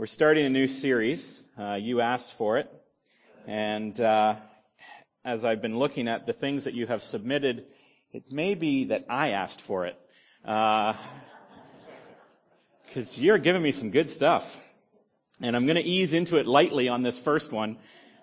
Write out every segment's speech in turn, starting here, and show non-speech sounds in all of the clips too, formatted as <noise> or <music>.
We're starting a new series. Uh, you asked for it. And uh, as I've been looking at the things that you have submitted, it may be that I asked for it. Because uh, you're giving me some good stuff. And I'm going to ease into it lightly on this first one.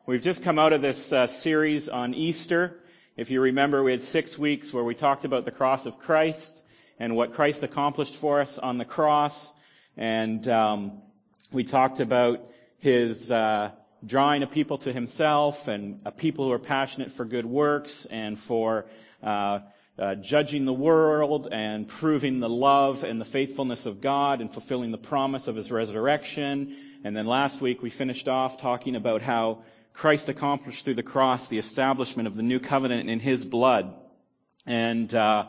We've just come out of this uh, series on Easter. If you remember, we had six weeks where we talked about the cross of Christ and what Christ accomplished for us on the cross. And um, we talked about his uh, drawing a people to himself and a people who are passionate for good works and for uh, uh, judging the world and proving the love and the faithfulness of God and fulfilling the promise of his resurrection. And then last week we finished off talking about how Christ accomplished through the cross the establishment of the new covenant in his blood. And uh,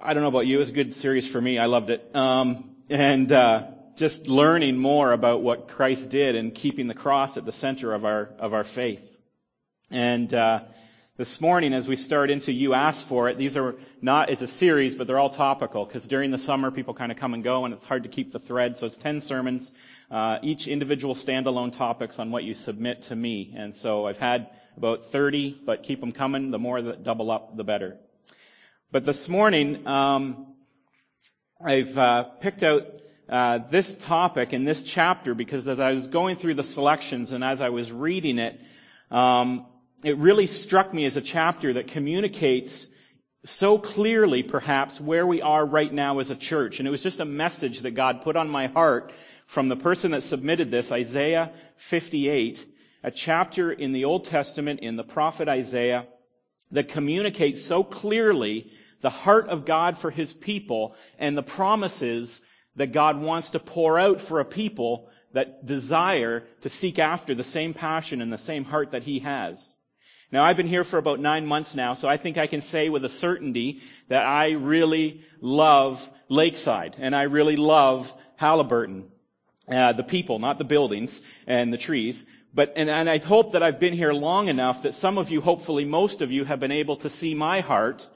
I don't know about you, it was a good series for me. I loved it. Um, and uh, just learning more about what Christ did and keeping the cross at the center of our of our faith. And uh, this morning, as we start into "You Asked for It," these are not as a series, but they're all topical because during the summer people kind of come and go, and it's hard to keep the thread. So it's ten sermons, uh, each individual standalone topics on what you submit to me. And so I've had about 30, but keep them coming. The more that double up, the better. But this morning, um, I've uh, picked out uh, this topic in this chapter because as I was going through the selections and as I was reading it, um, it really struck me as a chapter that communicates so clearly, perhaps, where we are right now as a church. And it was just a message that God put on my heart from the person that submitted this, Isaiah 58, a chapter in the Old Testament in the prophet Isaiah that communicates so clearly the heart of God for his people and the promises that God wants to pour out for a people that desire to seek after the same passion and the same heart that he has. Now I've been here for about nine months now, so I think I can say with a certainty that I really love Lakeside and I really love Haliburton. Uh, the people, not the buildings and the trees. But, and, and I hope that I've been here long enough that some of you, hopefully most of you, have been able to see my heart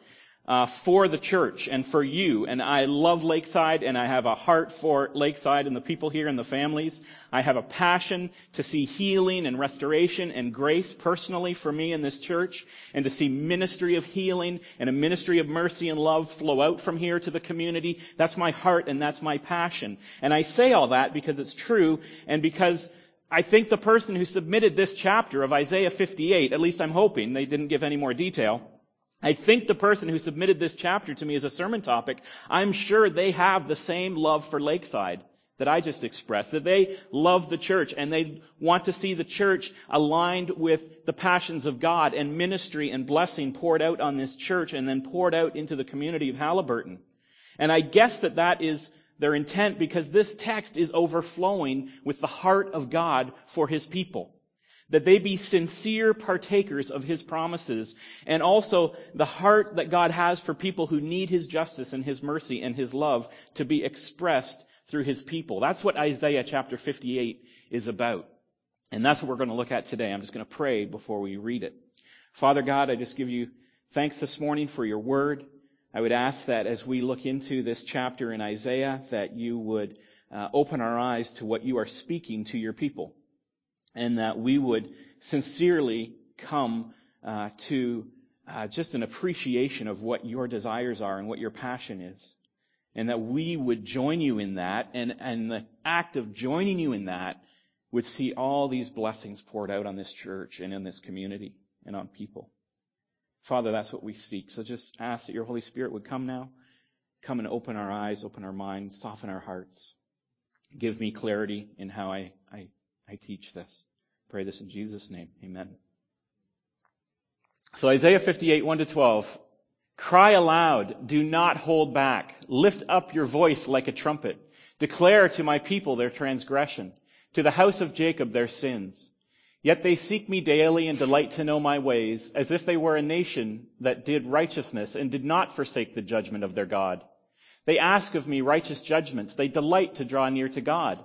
uh, for the church and for you. And I love Lakeside and I have a heart for Lakeside and the people here and the families. I have a passion to see healing and restoration and grace personally for me in this church and to see ministry of healing and a ministry of mercy and love flow out from here to the community. That's my heart and that's my passion. And I say all that because it's true and because I think the person who submitted this chapter of Isaiah 58, at least I'm hoping, they didn't give any more detail, I think the person who submitted this chapter to me as a sermon topic, I'm sure they have the same love for Lakeside that I just expressed, that they love the church and they want to see the church aligned with the passions of God and ministry and blessing poured out on this church and then poured out into the community of Haliburton. And I guess that that is their intent because this text is overflowing with the heart of God for His people that they be sincere partakers of his promises and also the heart that God has for people who need his justice and his mercy and his love to be expressed through his people. That's what Isaiah chapter 58 is about. And that's what we're going to look at today. I'm just going to pray before we read it. Father God, I just give you thanks this morning for your word. I would ask that as we look into this chapter in Isaiah, that you would uh, open our eyes to what you are speaking to your people and that we would sincerely come uh, to uh, just an appreciation of what your desires are and what your passion is. And that we would join you in that, and, and the act of joining you in that would see all these blessings poured out on this church and in this community and on people. Father, that's what we seek. So just ask that your Holy Spirit would come now, come and open our eyes, open our minds, soften our hearts. Give me clarity in how I, I I teach this. Pray this in Jesus' name. Amen. So Isaiah 58, 1 to 12. Cry aloud. Do not hold back. Lift up your voice like a trumpet. Declare to my people their transgression, to the house of Jacob their sins. Yet they seek me daily and delight to know my ways, as if they were a nation that did righteousness and did not forsake the judgment of their God. They ask of me righteous judgments. They delight to draw near to God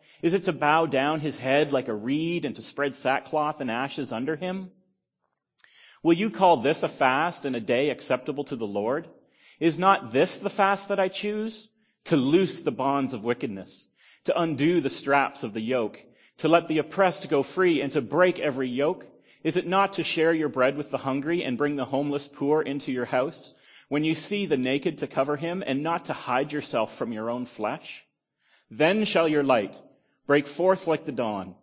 Is it to bow down his head like a reed and to spread sackcloth and ashes under him? Will you call this a fast and a day acceptable to the Lord? Is not this the fast that I choose? To loose the bonds of wickedness, to undo the straps of the yoke, to let the oppressed go free and to break every yoke? Is it not to share your bread with the hungry and bring the homeless poor into your house? When you see the naked to cover him and not to hide yourself from your own flesh? Then shall your light break forth like the dawn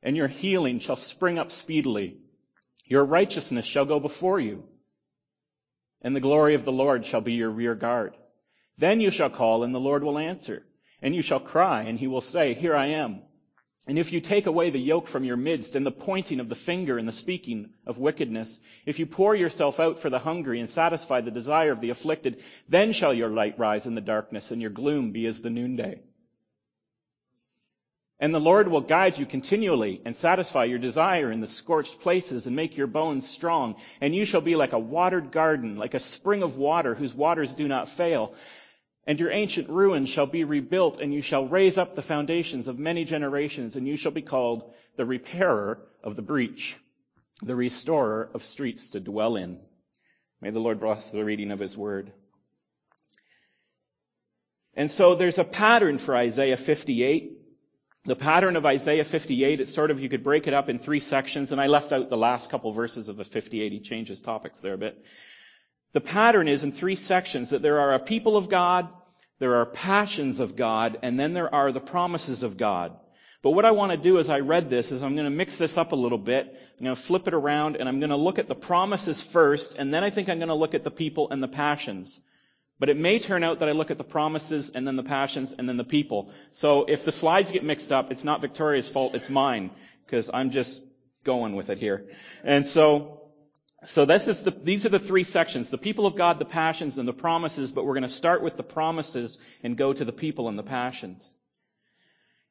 and your healing shall spring up speedily. Your righteousness shall go before you and the glory of the Lord shall be your rear guard. Then you shall call and the Lord will answer and you shall cry and he will say, here I am. And if you take away the yoke from your midst and the pointing of the finger and the speaking of wickedness, if you pour yourself out for the hungry and satisfy the desire of the afflicted, then shall your light rise in the darkness and your gloom be as the noonday. And the Lord will guide you continually and satisfy your desire in the scorched places and make your bones strong. And you shall be like a watered garden, like a spring of water whose waters do not fail. And your ancient ruins shall be rebuilt, and you shall raise up the foundations of many generations, and you shall be called the repairer of the breach, the restorer of streets to dwell in. May the Lord bless the reading of his word. And so there's a pattern for Isaiah 58. The pattern of Isaiah 58, it's sort of, you could break it up in three sections, and I left out the last couple verses of the 58. He changes topics there a bit. The pattern is in three sections that there are a people of God, there are passions of God, and then there are the promises of God. But what I want to do as I read this is I'm going to mix this up a little bit. I'm going to flip it around and I'm going to look at the promises first, and then I think I'm going to look at the people and the passions. But it may turn out that I look at the promises and then the passions and then the people. So if the slides get mixed up, it's not Victoria's fault, it's mine, because I'm just going with it here. And so, so this is the, these are the three sections, the people of God, the passions, and the promises, but we're going to start with the promises and go to the people and the passions.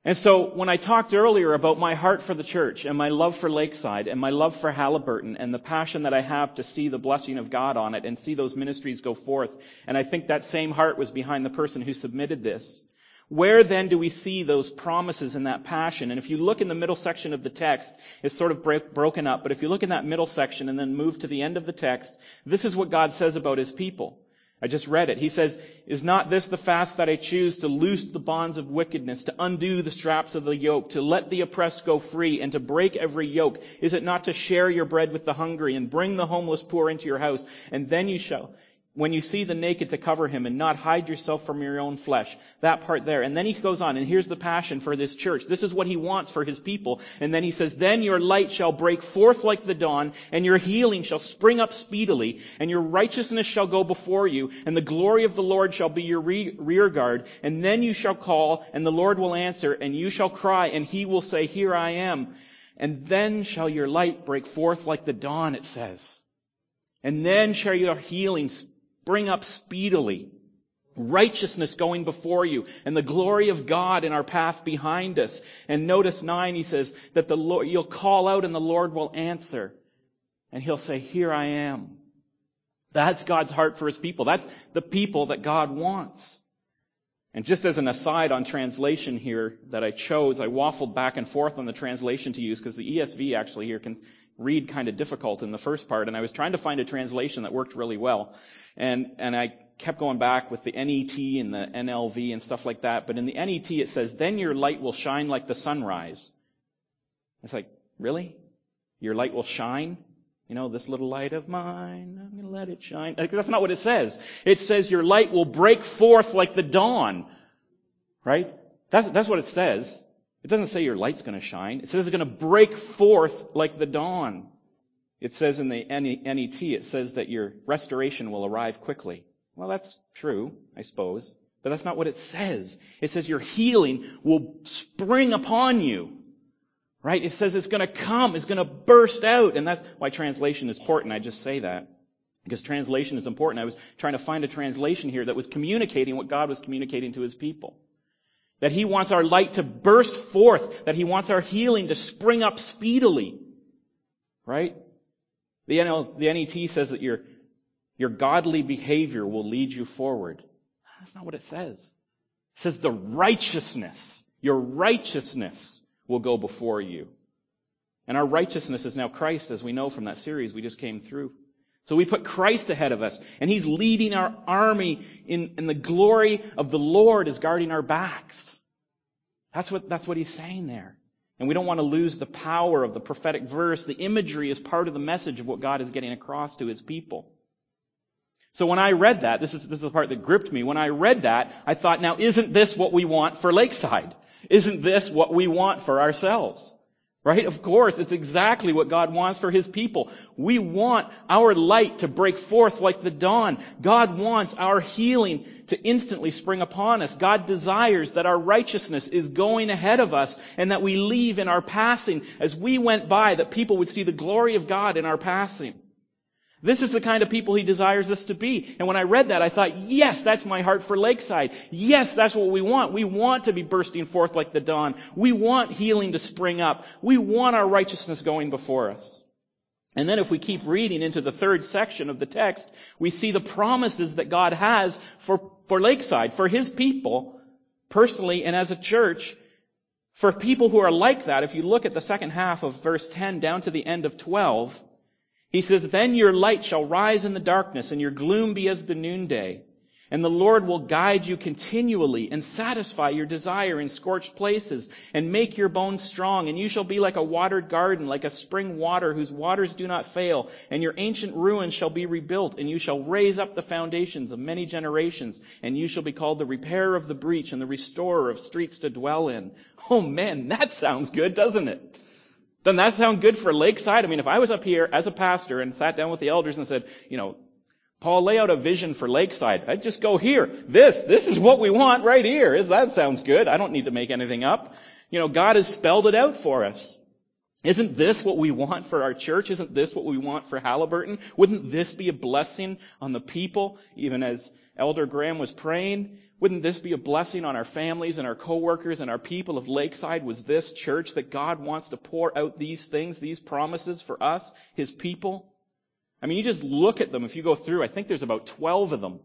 And so when I talked earlier about my heart for the church and my love for Lakeside and my love for Haliburton and the passion that I have to see the blessing of God on it and see those ministries go forth, and I think that same heart was behind the person who submitted this. Where then do we see those promises and that passion? And if you look in the middle section of the text, it's sort of break, broken up, but if you look in that middle section and then move to the end of the text, this is what God says about His people. I just read it. He says, Is not this the fast that I choose to loose the bonds of wickedness, to undo the straps of the yoke, to let the oppressed go free, and to break every yoke? Is it not to share your bread with the hungry, and bring the homeless poor into your house? And then you shall when you see the naked to cover him and not hide yourself from your own flesh. That part there. And then he goes on, and here's the passion for this church. This is what he wants for his people. And then he says, Then your light shall break forth like the dawn, and your healing shall spring up speedily, and your righteousness shall go before you, and the glory of the Lord shall be your re- rear guard. And then you shall call, and the Lord will answer, and you shall cry, and he will say, Here I am. And then shall your light break forth like the dawn, it says. And then shall your healing bring up speedily. Righteousness going before you and the glory of God in our path behind us. And notice nine, he says that the Lord, you'll call out and the Lord will answer. And he'll say, here I am. That's God's heart for his people. That's the people that God wants. And just as an aside on translation here that I chose, I waffled back and forth on the translation to use because the ESV actually here can read kind of difficult in the first part. And I was trying to find a translation that worked really well. And, and I kept going back with the NET and the NLV and stuff like that. But in the NET it says, then your light will shine like the sunrise. It's like, really? Your light will shine? You know, this little light of mine, I'm gonna let it shine. That's not what it says. It says your light will break forth like the dawn. Right? That's, that's what it says. It doesn't say your light's gonna shine. It says it's gonna break forth like the dawn. It says in the NET, it says that your restoration will arrive quickly. Well, that's true, I suppose. But that's not what it says. It says your healing will spring upon you. Right? It says it's gonna come, it's gonna burst out. And that's why translation is important. I just say that. Because translation is important. I was trying to find a translation here that was communicating what God was communicating to His people. That He wants our light to burst forth, that He wants our healing to spring up speedily. Right? The, NL, the NET says that your, your godly behavior will lead you forward. That's not what it says. It says the righteousness, your righteousness will go before you. And our righteousness is now Christ, as we know from that series we just came through. So we put Christ ahead of us, and He's leading our army in, in the glory of the Lord is guarding our backs. That's what, that's what He's saying there. And we don't want to lose the power of the prophetic verse. The imagery is part of the message of what God is getting across to His people. So when I read that, this is, this is the part that gripped me. When I read that, I thought, now isn't this what we want for Lakeside? Isn't this what we want for ourselves? Right? Of course, it's exactly what God wants for His people. We want our light to break forth like the dawn. God wants our healing to instantly spring upon us. God desires that our righteousness is going ahead of us and that we leave in our passing as we went by that people would see the glory of God in our passing. This is the kind of people he desires us to be. And when I read that, I thought, yes, that's my heart for Lakeside. Yes, that's what we want. We want to be bursting forth like the dawn. We want healing to spring up. We want our righteousness going before us. And then if we keep reading into the third section of the text, we see the promises that God has for, for Lakeside, for His people, personally and as a church, for people who are like that. If you look at the second half of verse 10 down to the end of 12, he says, Then your light shall rise in the darkness, and your gloom be as the noonday. And the Lord will guide you continually and satisfy your desire in scorched places and make your bones strong. And you shall be like a watered garden, like a spring water whose waters do not fail. And your ancient ruins shall be rebuilt and you shall raise up the foundations of many generations. And you shall be called the repairer of the breach and the restorer of streets to dwell in. Oh man, that sounds good, doesn't it? Doesn't that sound good for Lakeside? I mean, if I was up here as a pastor and sat down with the elders and said, you know, Paul, lay out a vision for Lakeside. I'd just go here. This, this is what we want right here. That sounds good. I don't need to make anything up. You know, God has spelled it out for us. Isn't this what we want for our church? Isn't this what we want for Haliburton? Wouldn't this be a blessing on the people, even as Elder Graham was praying? Wouldn't this be a blessing on our families and our coworkers and our people of Lakeside? Was this church that God wants to pour out these things, these promises for us, His people? I mean, you just look at them. If you go through, I think there's about 12 of them.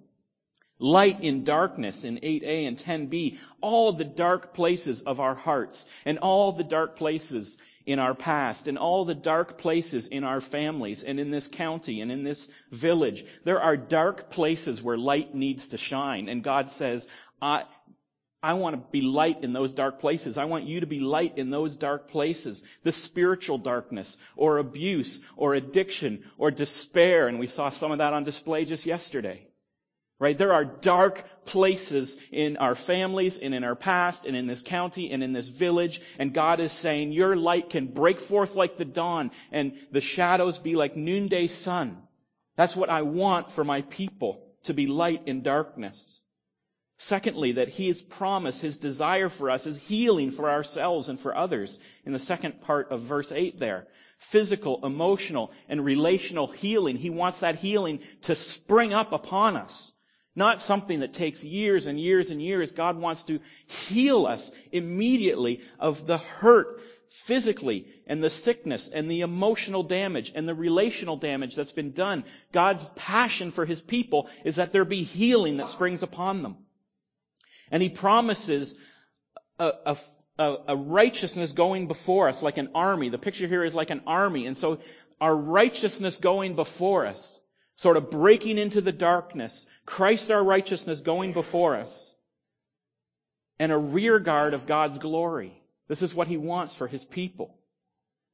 Light in darkness in 8a and 10b. All the dark places of our hearts and all the dark places in our past and all the dark places in our families and in this county and in this village. There are dark places where light needs to shine. And God says, I, I want to be light in those dark places. I want you to be light in those dark places. The spiritual darkness or abuse or addiction or despair. And we saw some of that on display just yesterday. Right? There are dark places in our families and in our past and in this county and in this village. And God is saying, your light can break forth like the dawn and the shadows be like noonday sun. That's what I want for my people, to be light in darkness. Secondly, that His promise, His desire for us is healing for ourselves and for others in the second part of verse 8 there. Physical, emotional, and relational healing. He wants that healing to spring up upon us. Not something that takes years and years and years. God wants to heal us immediately of the hurt physically and the sickness and the emotional damage and the relational damage that's been done. God's passion for His people is that there be healing that springs upon them. And He promises a, a, a righteousness going before us like an army. The picture here is like an army. And so our righteousness going before us sort of breaking into the darkness, Christ our righteousness going before us, and a rear guard of God's glory. This is what he wants for his people.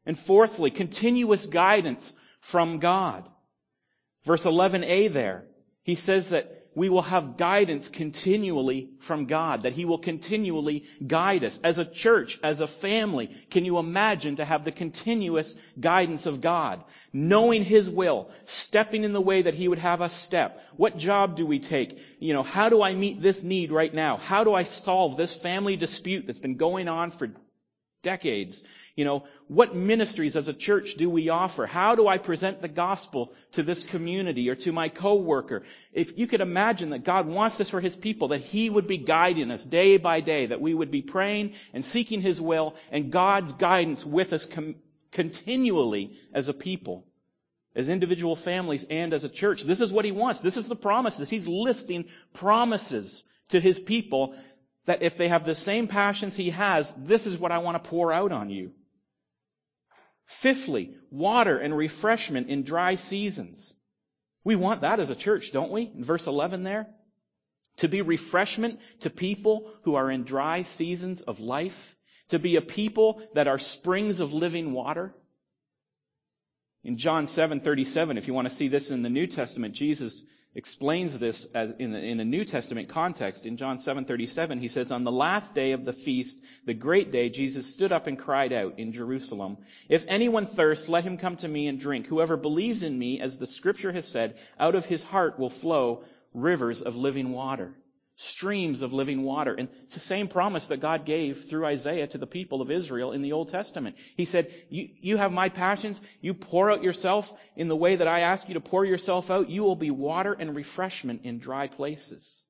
And fourthly, continuous guidance from God. Verse 11a there, he says that we will have guidance continually from God, that He will continually guide us. As a church, as a family, can you imagine to have the continuous guidance of God? Knowing His will, stepping in the way that He would have us step. What job do we take? You know, how do I meet this need right now? How do I solve this family dispute that's been going on for decades? You know, what ministries as a church do we offer? How do I present the gospel to this community or to my coworker? If you could imagine that God wants this for His people, that He would be guiding us day by day, that we would be praying and seeking His will and God's guidance with us com- continually as a people, as individual families and as a church. This is what He wants. This is the promises. He's listing promises to His people that if they have the same passions He has, this is what I want to pour out on you. Fifthly, water and refreshment in dry seasons. We want that as a church, don't we? In verse 11 there. To be refreshment to people who are in dry seasons of life. To be a people that are springs of living water. In John 7:37, if you want to see this in the New Testament, Jesus explains this as in, the, in a New Testament context. In John 7:37, he says, "On the last day of the feast, the great day, Jesus stood up and cried out in Jerusalem, "If anyone thirsts, let him come to me and drink. Whoever believes in me, as the scripture has said, out of his heart will flow rivers of living water." Streams of living water. And it's the same promise that God gave through Isaiah to the people of Israel in the Old Testament. He said, you, you have my passions. You pour out yourself in the way that I ask you to pour yourself out. You will be water and refreshment in dry places.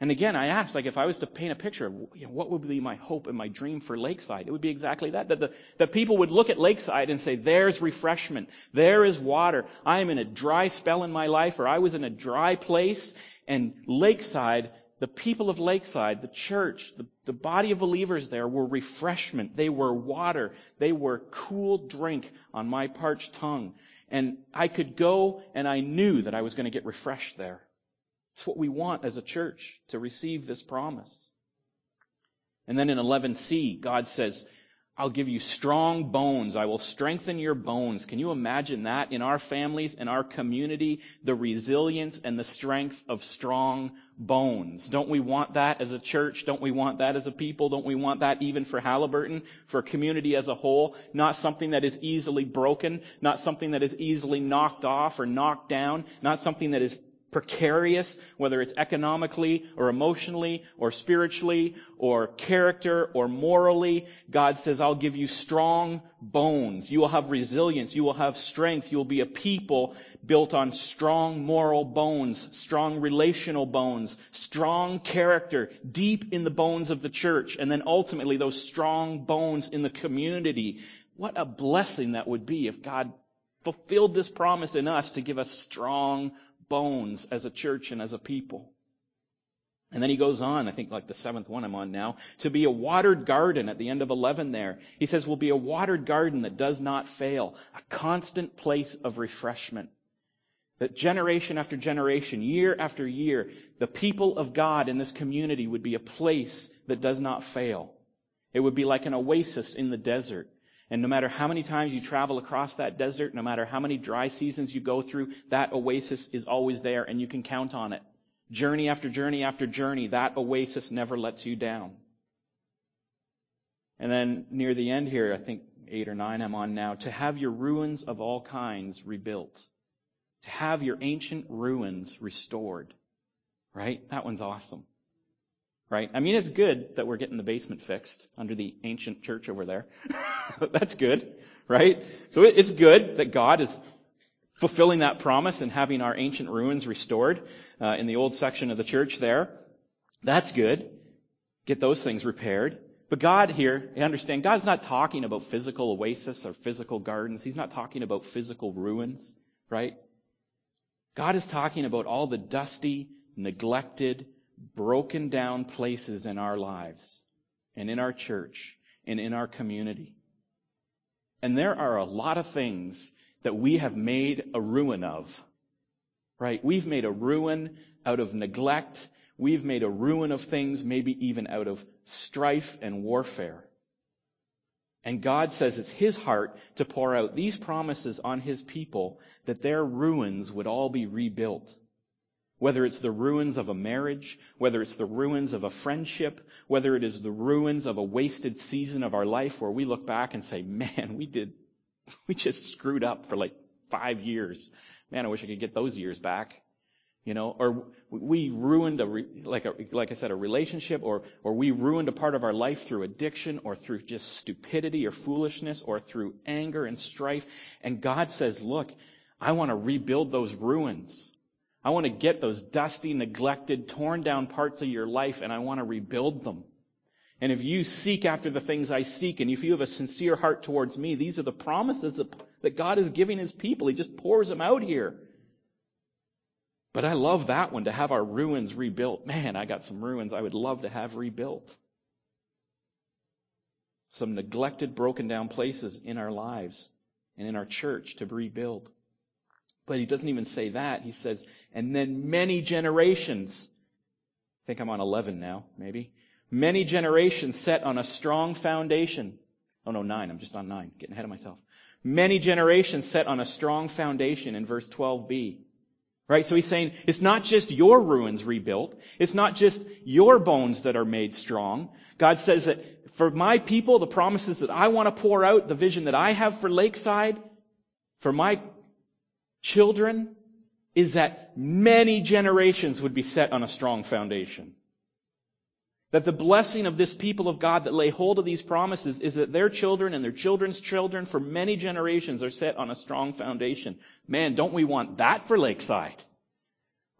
And again, I asked, like, if I was to paint a picture you know, what would be my hope and my dream for Lakeside, it would be exactly that. That, the, that people would look at Lakeside and say, there's refreshment. There is water. I am in a dry spell in my life, or I was in a dry place, and Lakeside, the people of Lakeside, the church, the, the body of believers there were refreshment. They were water. They were cool drink on my parched tongue. And I could go and I knew that I was going to get refreshed there. It's what we want as a church to receive this promise. And then in 11c, God says, I'll give you strong bones. I will strengthen your bones. Can you imagine that in our families, in our community, the resilience and the strength of strong bones? Don't we want that as a church? Don't we want that as a people? Don't we want that even for Haliburton, for a community as a whole? Not something that is easily broken, not something that is easily knocked off or knocked down, not something that is precarious, whether it's economically or emotionally or spiritually or character or morally. God says, I'll give you strong bones. You will have resilience. You will have strength. You will be a people built on strong moral bones, strong relational bones, strong character deep in the bones of the church, and then ultimately those strong bones in the community. What a blessing that would be if God fulfilled this promise in us to give us strong bones as a church and as a people. And then he goes on, I think like the seventh one I'm on now, to be a watered garden at the end of 11 there. He says, will be a watered garden that does not fail, a constant place of refreshment. That generation after generation, year after year, the people of God in this community would be a place that does not fail. It would be like an oasis in the desert. And no matter how many times you travel across that desert, no matter how many dry seasons you go through, that oasis is always there and you can count on it. Journey after journey after journey, that oasis never lets you down. And then near the end here, I think eight or nine I'm on now, to have your ruins of all kinds rebuilt. To have your ancient ruins restored. Right? That one's awesome. Right? I mean, it's good that we're getting the basement fixed under the ancient church over there. <laughs> That's good. Right? So it's good that God is fulfilling that promise and having our ancient ruins restored uh, in the old section of the church there. That's good. Get those things repaired. But God here, you understand, God's not talking about physical oasis or physical gardens. He's not talking about physical ruins, right? God is talking about all the dusty, neglected, broken down places in our lives and in our church and in our community. And there are a lot of things that we have made a ruin of. Right? We've made a ruin out of neglect. We've made a ruin of things, maybe even out of strife and warfare. And God says it's His heart to pour out these promises on His people that their ruins would all be rebuilt. Whether it's the ruins of a marriage, whether it's the ruins of a friendship, whether it is the ruins of a wasted season of our life where we look back and say, man, we did, <laughs> we just screwed up for like five years. Man, I wish I could get those years back. You know, or we ruined a, like a, like I said, a relationship, or, or we ruined a part of our life through addiction, or through just stupidity or foolishness, or through anger and strife. And God says, look, I want to rebuild those ruins. I want to get those dusty, neglected, torn down parts of your life, and I want to rebuild them. And if you seek after the things I seek, and if you have a sincere heart towards me, these are the promises that, that God is giving His people. He just pours them out here. But I love that one to have our ruins rebuilt. Man, I got some ruins I would love to have rebuilt. Some neglected, broken down places in our lives and in our church to rebuild. But he doesn't even say that. He says, and then many generations. I think I'm on 11 now, maybe. Many generations set on a strong foundation. Oh no, nine. I'm just on nine. Getting ahead of myself. Many generations set on a strong foundation in verse 12b. Right? So he's saying it's not just your ruins rebuilt. It's not just your bones that are made strong. God says that for my people, the promises that I want to pour out, the vision that I have for Lakeside, for my children, is that many generations would be set on a strong foundation. That the blessing of this people of God that lay hold of these promises is that their children and their children's children for many generations are set on a strong foundation. Man, don't we want that for Lakeside?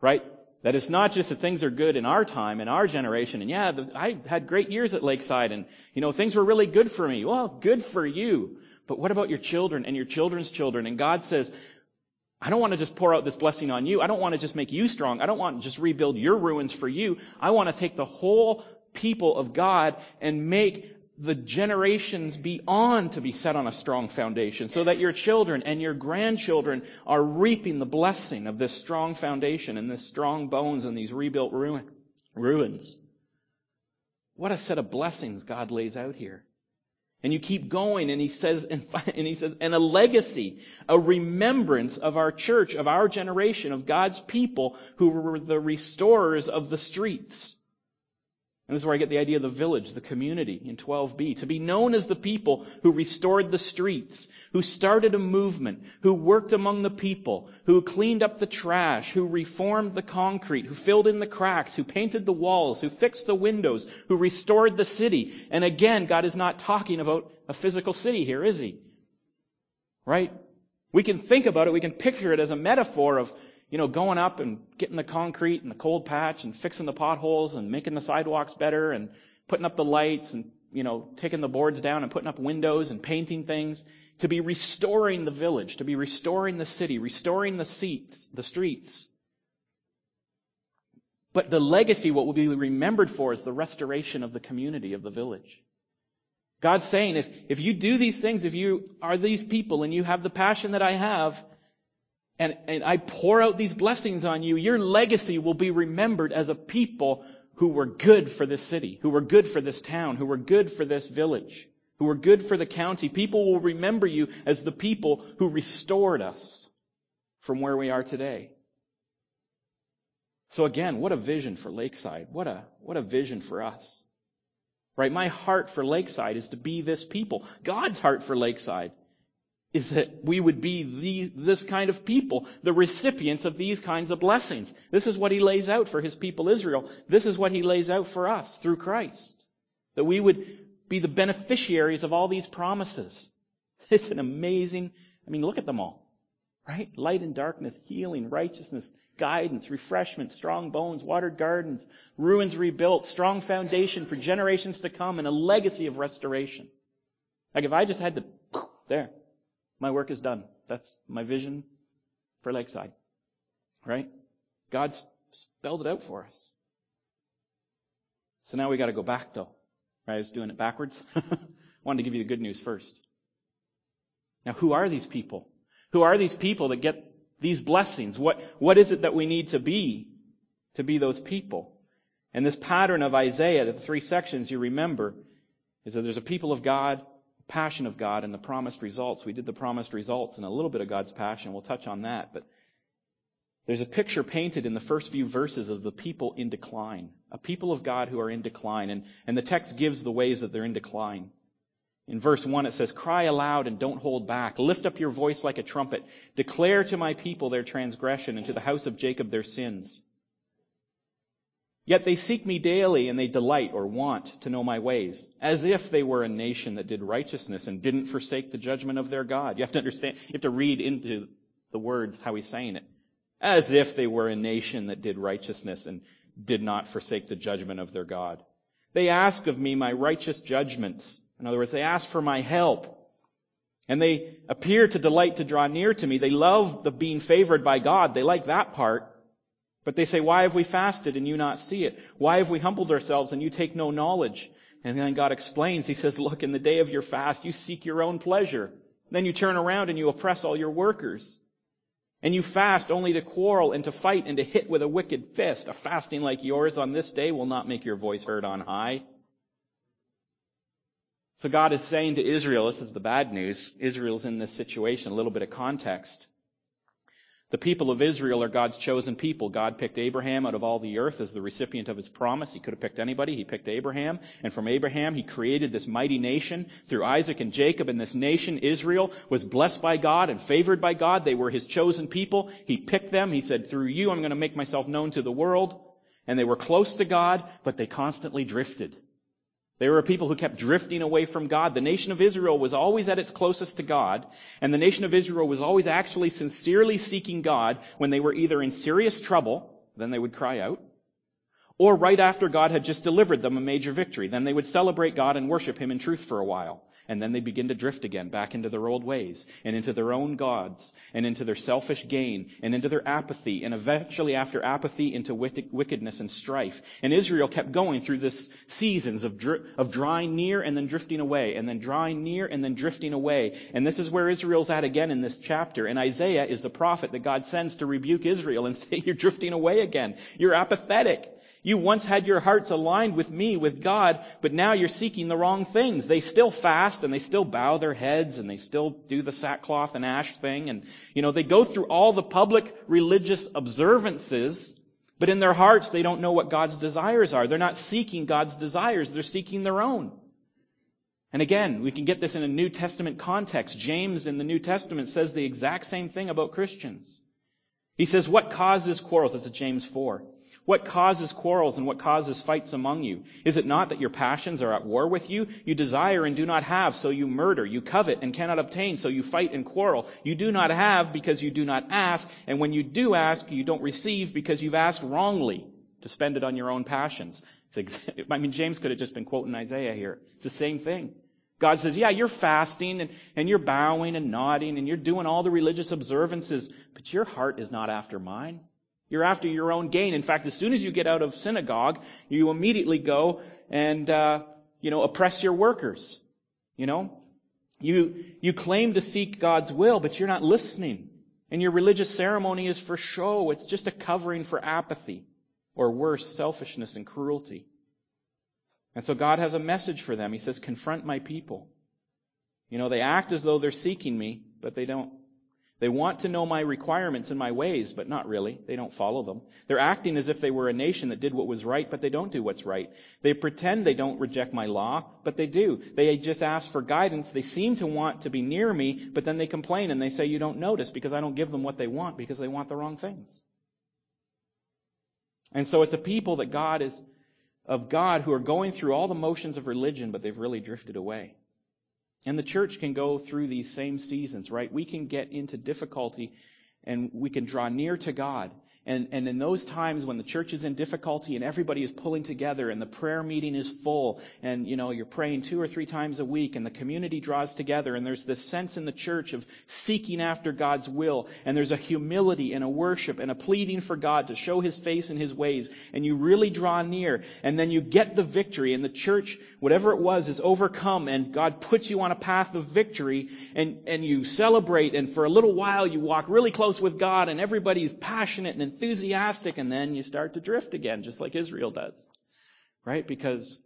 Right? That it's not just that things are good in our time, in our generation, and yeah, I had great years at Lakeside and, you know, things were really good for me. Well, good for you. But what about your children and your children's children? And God says, I don't want to just pour out this blessing on you. I don't want to just make you strong. I don't want to just rebuild your ruins for you. I want to take the whole people of God and make the generations beyond to be set on a strong foundation so that your children and your grandchildren are reaping the blessing of this strong foundation and this strong bones and these rebuilt ruin, ruins. What a set of blessings God lays out here. And you keep going and he says, <laughs> and, he says, and a legacy, a remembrance of our church, of our generation, of God's people who were the restorers of the streets. And this is where I get the idea of the village, the community in 12b. To be known as the people who restored the streets, who started a movement, who worked among the people, who cleaned up the trash, who reformed the concrete, who filled in the cracks, who painted the walls, who fixed the windows, who restored the city. And again, God is not talking about a physical city here, is He? Right? We can think about it, we can picture it as a metaphor of you know, going up and getting the concrete and the cold patch and fixing the potholes and making the sidewalks better and putting up the lights and, you know, taking the boards down and putting up windows and painting things, to be restoring the village, to be restoring the city, restoring the seats, the streets. But the legacy, what will be remembered for is the restoration of the community of the village. God's saying, if, if you do these things, if you are these people and you have the passion that I have, and, and I pour out these blessings on you, your legacy will be remembered as a people who were good for this city, who were good for this town, who were good for this village, who were good for the county. People will remember you as the people who restored us from where we are today. So again, what a vision for Lakeside. What a, what a vision for us. Right? My heart for Lakeside is to be this people. God's heart for Lakeside is that we would be the, this kind of people, the recipients of these kinds of blessings. This is what he lays out for his people Israel. This is what he lays out for us through Christ. That we would be the beneficiaries of all these promises. <laughs> It's an amazing, I mean, look at them all. Right? Light and darkness, healing, righteousness, guidance, refreshment, strong bones, watered gardens, ruins rebuilt, strong foundation for generations to come, and a legacy of restoration. Like if I just had to, <laughs> there, my work is done. That's my vision for Lakeside. Right? God's spelled it out for us. So now we got to go back though. Right? I was doing it backwards. <laughs> Wanted to give you the good news first. Now, who are these people? Who are these people that get these blessings? What, what is it that we need to be to be those people? And this pattern of Isaiah, the three sections you remember, is that there's a people of God, passion of God and the promised results. We did the promised results and a little bit of God's passion. We'll touch on that. But there's a picture painted in the first few verses of the people in decline. A people of God who are in decline. And, and the text gives the ways that they're in decline. In verse 1 it says, Cry aloud and don't hold back. Lift up your voice like a trumpet. Declare to my people their transgression and to the house of Jacob their sins. Yet they seek me daily and they delight or want to know my ways, as if they were a nation that did righteousness and didn't forsake the judgment of their God. You have to understand, you have to read into the words how he's saying it. As if they were a nation that did righteousness and did not forsake the judgment of their God. They ask of me my righteous judgments. In other words, they ask for my help. And they appear to delight to draw near to me. They love the being favored by God. They like that part. But they say, why have we fasted and you not see it? Why have we humbled ourselves and you take no knowledge? And then God explains, He says, look, in the day of your fast, you seek your own pleasure. Then you turn around and you oppress all your workers. And you fast only to quarrel and to fight and to hit with a wicked fist. A fasting like yours on this day will not make your voice heard on high. So God is saying to Israel, this is the bad news. Israel's in this situation, a little bit of context. The people of Israel are God's chosen people. God picked Abraham out of all the earth as the recipient of his promise. He could have picked anybody. He picked Abraham. And from Abraham, he created this mighty nation through Isaac and Jacob. And this nation, Israel, was blessed by God and favored by God. They were his chosen people. He picked them. He said, through you, I'm going to make myself known to the world. And they were close to God, but they constantly drifted. They were a people who kept drifting away from God. The nation of Israel was always at its closest to God, and the nation of Israel was always actually sincerely seeking God when they were either in serious trouble, then they would cry out, or right after God had just delivered them a major victory. Then they would celebrate God and worship Him in truth for a while. And then they begin to drift again back into their old ways and into their own gods and into their selfish gain and into their apathy and eventually after apathy into wickedness and strife. And Israel kept going through this seasons of, dr- of drawing near and then drifting away and then drawing near and then drifting away. And this is where Israel's at again in this chapter. And Isaiah is the prophet that God sends to rebuke Israel and <laughs> say, you're drifting away again. You're apathetic. You once had your hearts aligned with me, with God, but now you're seeking the wrong things. They still fast and they still bow their heads and they still do the sackcloth and ash thing and, you know, they go through all the public religious observances, but in their hearts they don't know what God's desires are. They're not seeking God's desires, they're seeking their own. And again, we can get this in a New Testament context. James in the New Testament says the exact same thing about Christians. He says, what causes quarrels? This is James 4. What causes quarrels and what causes fights among you? Is it not that your passions are at war with you? You desire and do not have, so you murder. You covet and cannot obtain, so you fight and quarrel. You do not have because you do not ask, and when you do ask, you don't receive because you've asked wrongly to spend it on your own passions. <laughs> I mean, James could have just been quoting Isaiah here. It's the same thing. God says, yeah, you're fasting and, and you're bowing and nodding and you're doing all the religious observances, but your heart is not after mine. You're after your own gain. In fact, as soon as you get out of synagogue, you immediately go and, uh, you know, oppress your workers. You know? You, you claim to seek God's will, but you're not listening. And your religious ceremony is for show. It's just a covering for apathy. Or worse, selfishness and cruelty. And so God has a message for them. He says, confront my people. You know, they act as though they're seeking me, but they don't. They want to know my requirements and my ways, but not really. They don't follow them. They're acting as if they were a nation that did what was right, but they don't do what's right. They pretend they don't reject my law, but they do. They just ask for guidance. They seem to want to be near me, but then they complain and they say you don't notice because I don't give them what they want because they want the wrong things. And so it's a people that God is, of God who are going through all the motions of religion, but they've really drifted away. And the church can go through these same seasons, right? We can get into difficulty and we can draw near to God. And, and in those times when the church is in difficulty and everybody is pulling together and the prayer meeting is full and, you know, you're praying two or three times a week and the community draws together and there's this sense in the church of seeking after God's will and there's a humility and a worship and a pleading for God to show His face and His ways and you really draw near and then you get the victory and the church, whatever it was, is overcome and God puts you on a path of victory and, and you celebrate and for a little while you walk really close with God and everybody's passionate and enthusiastic and then you start to drift again, just like Israel does. Right? Because,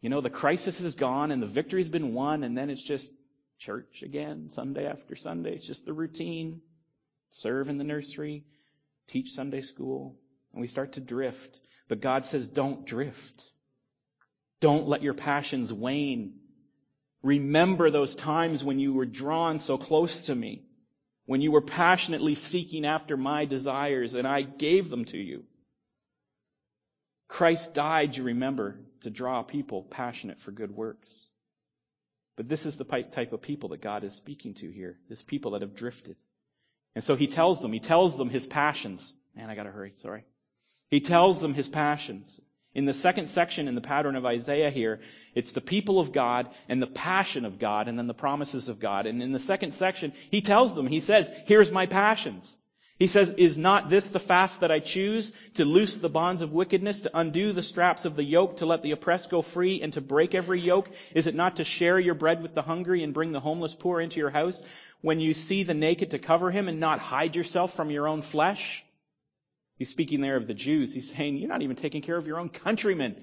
you know, the crisis is gone and the victory's been won and then it's just church again, Sunday after Sunday. It's just the routine. Serve in the nursery, teach Sunday school, and we start to drift. But God says, don't drift. Don't let your passions wane. Remember those times when you were drawn so close to me, when you were passionately seeking after my desires and I gave them to you. Christ died, you remember, to draw people passionate for good works. But this is the type of people that God is speaking to here. This people that have drifted. And so he tells them, he tells them his passions. Man, I gotta hurry, sorry. He tells them his passions. In the second section in the pattern of Isaiah here, it's the people of God and the passion of God and then the promises of God. And in the second section, he tells them, he says, here's my passions. He says, is not this the fast that I choose to loose the bonds of wickedness, to undo the straps of the yoke, to let the oppressed go free and to break every yoke? Is it not to share your bread with the hungry and bring the homeless poor into your house? When you see the naked to cover him and not hide yourself from your own flesh? He's speaking there of the Jews. He's saying, you're not even taking care of your own countrymen.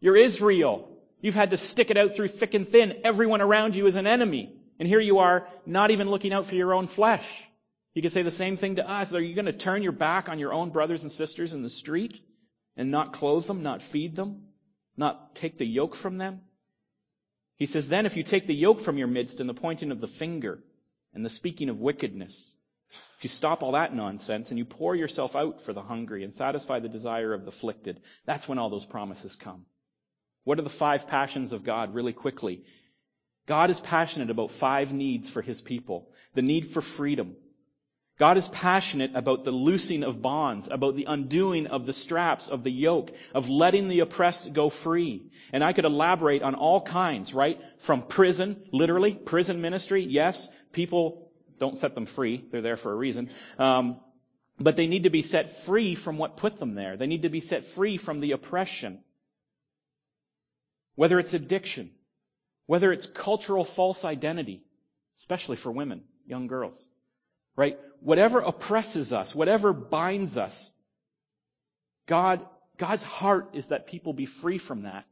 You're Israel. You've had to stick it out through thick and thin. Everyone around you is an enemy. And here you are, not even looking out for your own flesh. You could say the same thing to us. Are you going to turn your back on your own brothers and sisters in the street and not clothe them, not feed them, not take the yoke from them? He says, then if you take the yoke from your midst and the pointing of the finger and the speaking of wickedness, if you stop all that nonsense and you pour yourself out for the hungry and satisfy the desire of the afflicted, that's when all those promises come. What are the five passions of God really quickly? God is passionate about five needs for his people. The need for freedom. God is passionate about the loosing of bonds, about the undoing of the straps of the yoke, of letting the oppressed go free. And I could elaborate on all kinds, right? From prison, literally, prison ministry, yes, people don't set them free. They're there for a reason. Um, but they need to be set free from what put them there. They need to be set free from the oppression. Whether it's addiction, whether it's cultural false identity, especially for women, young girls, right? Whatever oppresses us, whatever binds us, God, God's heart is that people be free from that.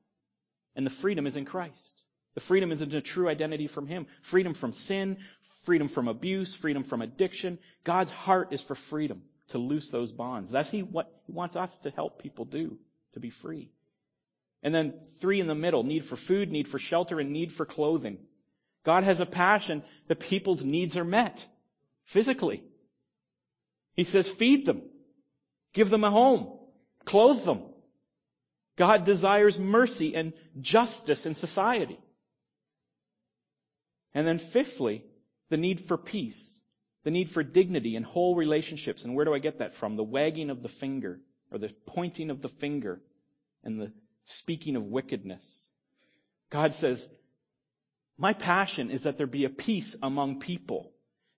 And the freedom is in Christ. The freedom is in a true identity from Him. Freedom from sin, freedom from abuse, freedom from addiction. God's heart is for freedom, to loose those bonds. That's he, what He wants us to help people do, to be free. And then three in the middle, need for food, need for shelter, and need for clothing. God has a passion that people's needs are met. Physically. He says feed them. Give them a home. Clothe them. God desires mercy and justice in society. And then fifthly, the need for peace, the need for dignity and whole relationships. And where do I get that from? The wagging of the finger, or the pointing of the finger, and the speaking of wickedness. God says, my passion is that there be a peace among people.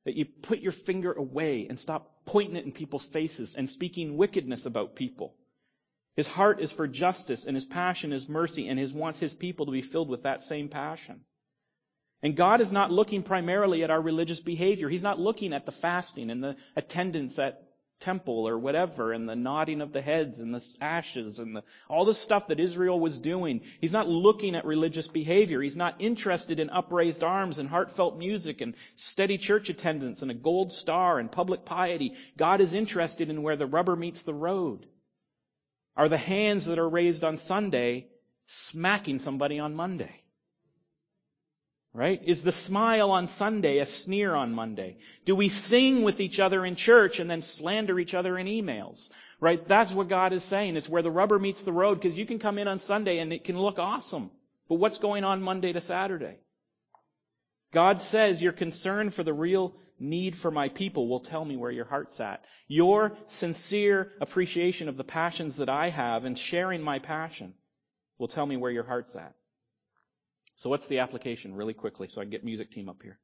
That you put your finger away and stop pointing it in people's faces and speaking wickedness about people. His heart is for justice and his passion is mercy and he wants his people to be filled with that same passion. And God is not looking primarily at our religious behavior. He's not looking at the fasting and the attendance at temple or whatever and the nodding of the heads and the ashes and the, all the stuff that Israel was doing. He's not looking at religious behavior. He's not interested in upraised arms and heartfelt music and steady church attendance and a gold star and public piety. God is interested in where the rubber meets the road. Are the hands that are raised on Sunday smacking somebody on Monday? Right? Is the smile on Sunday a sneer on Monday? Do we sing with each other in church and then slander each other in emails? Right? That's what God is saying. It's where the rubber meets the road because you can come in on Sunday and it can look awesome. But what's going on Monday to Saturday? God says your concern for the real need for my people will tell me where your heart's at. Your sincere appreciation of the passions that I have and sharing my passion will tell me where your heart's at. So what's the application really quickly so I can get music team up here?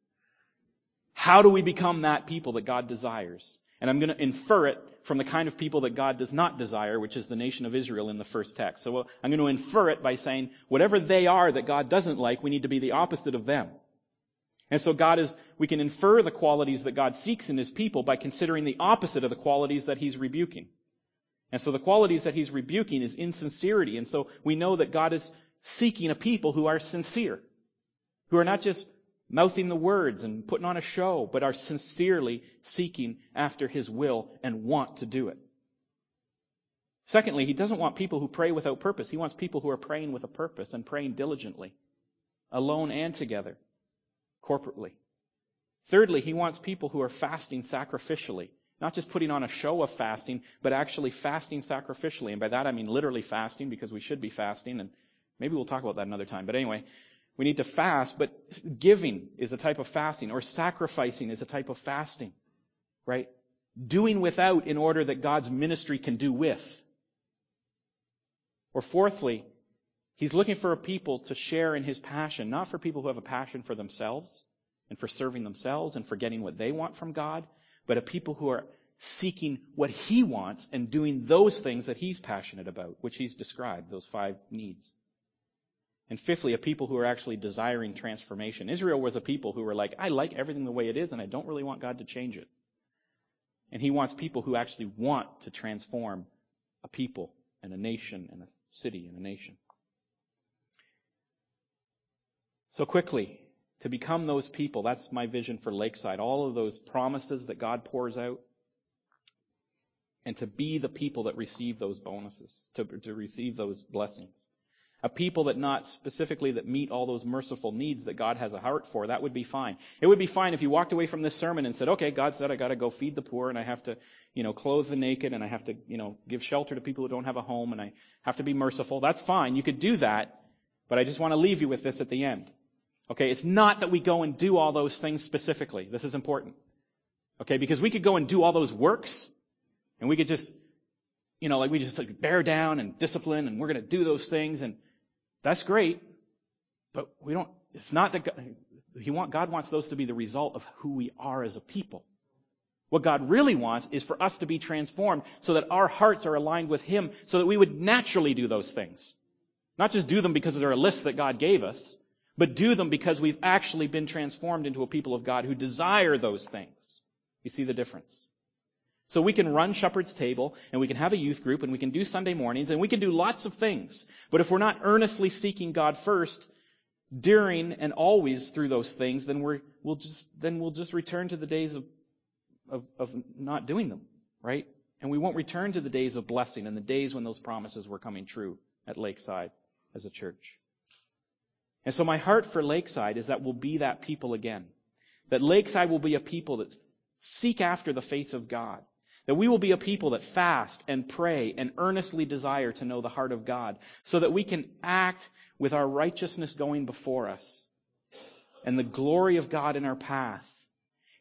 How do we become that people that God desires? And I'm going to infer it from the kind of people that God does not desire, which is the nation of Israel in the first text. So I'm going to infer it by saying whatever they are that God doesn't like, we need to be the opposite of them. And so God is, we can infer the qualities that God seeks in His people by considering the opposite of the qualities that He's rebuking. And so the qualities that He's rebuking is insincerity. And so we know that God is seeking a people who are sincere, who are not just mouthing the words and putting on a show, but are sincerely seeking after His will and want to do it. Secondly, He doesn't want people who pray without purpose. He wants people who are praying with a purpose and praying diligently. alone and together, corporately. Thirdly, he wants people who are fasting sacrificially. Not just putting on a show of fasting, but actually fasting sacrificially. And by that I mean literally fasting because we should be fasting and maybe we'll talk about that another time. But anyway, we need to fast, but giving is a type of fasting or sacrificing is a type of fasting. Right? Doing without in order that God's ministry can do with. Or fourthly, he's looking for a people to share in his passion, not for people who have a passion for themselves and for serving themselves and for getting what they want from God, but a people who are seeking what he wants and doing those things that he's passionate about, which he's described, those five needs. And fifthly, a people who are actually desiring transformation. Israel was a people who were like, I like everything the way it is and I don't really want God to change it. And he wants people who actually want to transform a people and a nation and a city and a nation. So quickly, to become those people. That's my vision for Lakeside. All of those promises that God pours out. And to be the people that receive those bonuses, to, to receive those blessings. A people that not specifically that meet all those merciful needs that God has a heart for, that would be fine. It would be fine if you walked away from this sermon and said, okay, God said I gotta go feed the poor and I have to, you know, clothe the naked and I have to, you know, give shelter to people who don't have a home and I have to be merciful. That's fine. You could do that. But I just want to leave you with this at the end. Okay, it's not that we go and do all those things specifically. This is important. Okay, because we could go and do all those works, and we could just, you know, like we just like bear down and discipline, and we're going to do those things, and that's great, but we don't. It's not that God, he want, God wants those to be the result of who we are as a people. What God really wants is for us to be transformed so that our hearts are aligned with Him, so that we would naturally do those things. Not just do them because they're a list that God gave us, but do them because we've actually been transformed into a people of God who desire those things. You see the difference? So we can run Shepherd's Table, and we can have a youth group, and we can do Sunday mornings, and we can do lots of things. But if we're not earnestly seeking God first, during and always through those things, then we will just then we'll just return to the days of, of of not doing them, right? And we won't return to the days of blessing and the days when those promises were coming true at Lakeside as a church. And so my heart for Lakeside is that we'll be that people again. That Lakeside will be a people that seek after the face of God. That we will be a people that fast and pray and earnestly desire to know the heart of God so that we can act with our righteousness going before us and the glory of God in our path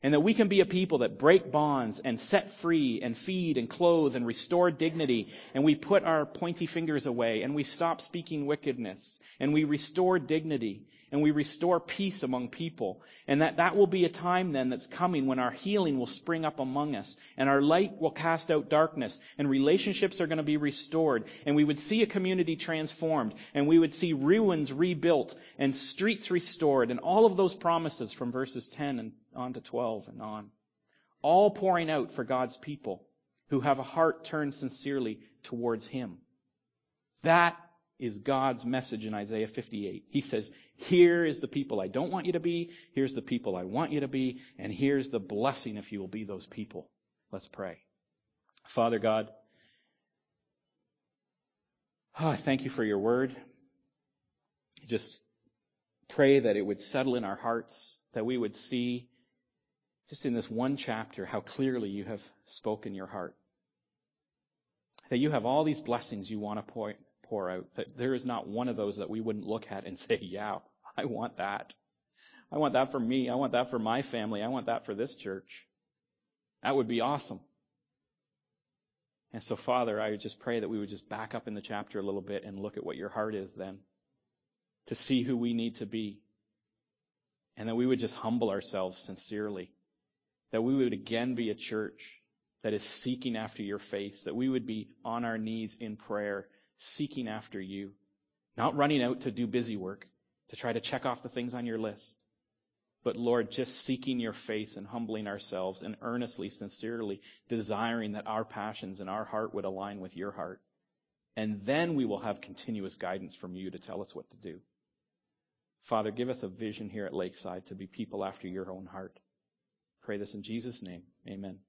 and that we can be a people that break bonds and set free and feed and clothe and restore dignity. And we put our pointy fingers away and we stop speaking wickedness and we restore dignity and we restore peace among people. And that that will be a time then that's coming when our healing will spring up among us and our light will cast out darkness and relationships are going to be restored and we would see a community transformed and we would see ruins rebuilt and streets restored and all of those promises from verses 10 and on to 12 and on. All pouring out for God's people who have a heart turned sincerely towards Him. That is God's message in Isaiah 58. He says, here is the people I don't want you to be. Here's the people I want you to be. And here's the blessing if you will be those people. Let's pray. Father God, oh, thank you for your word. Just pray that it would settle in our hearts, that we would see just in this one chapter how clearly you have spoken your heart. That you have all these blessings you want to pour, pour out. There is not one of those that we wouldn't look at and say, yeah, I want that. I want that for me. I want that for my family. I want that for this church. That would be awesome. And so, Father, I just pray that we would just back up in the chapter a little bit and look at what your heart is then to see who we need to be. And that we would just humble ourselves sincerely. That we would again be a church that is seeking after your face. That we would be on our knees in prayer, seeking after you. Not running out to do busy work, to try to check off the things on your list. But Lord, just seeking your face and humbling ourselves and earnestly, sincerely desiring that our passions and our heart would align with your heart. And then we will have continuous guidance from you to tell us what to do. Father, give us a vision here at Lakeside to be people after your own heart. Pray this in Jesus' name. Amen.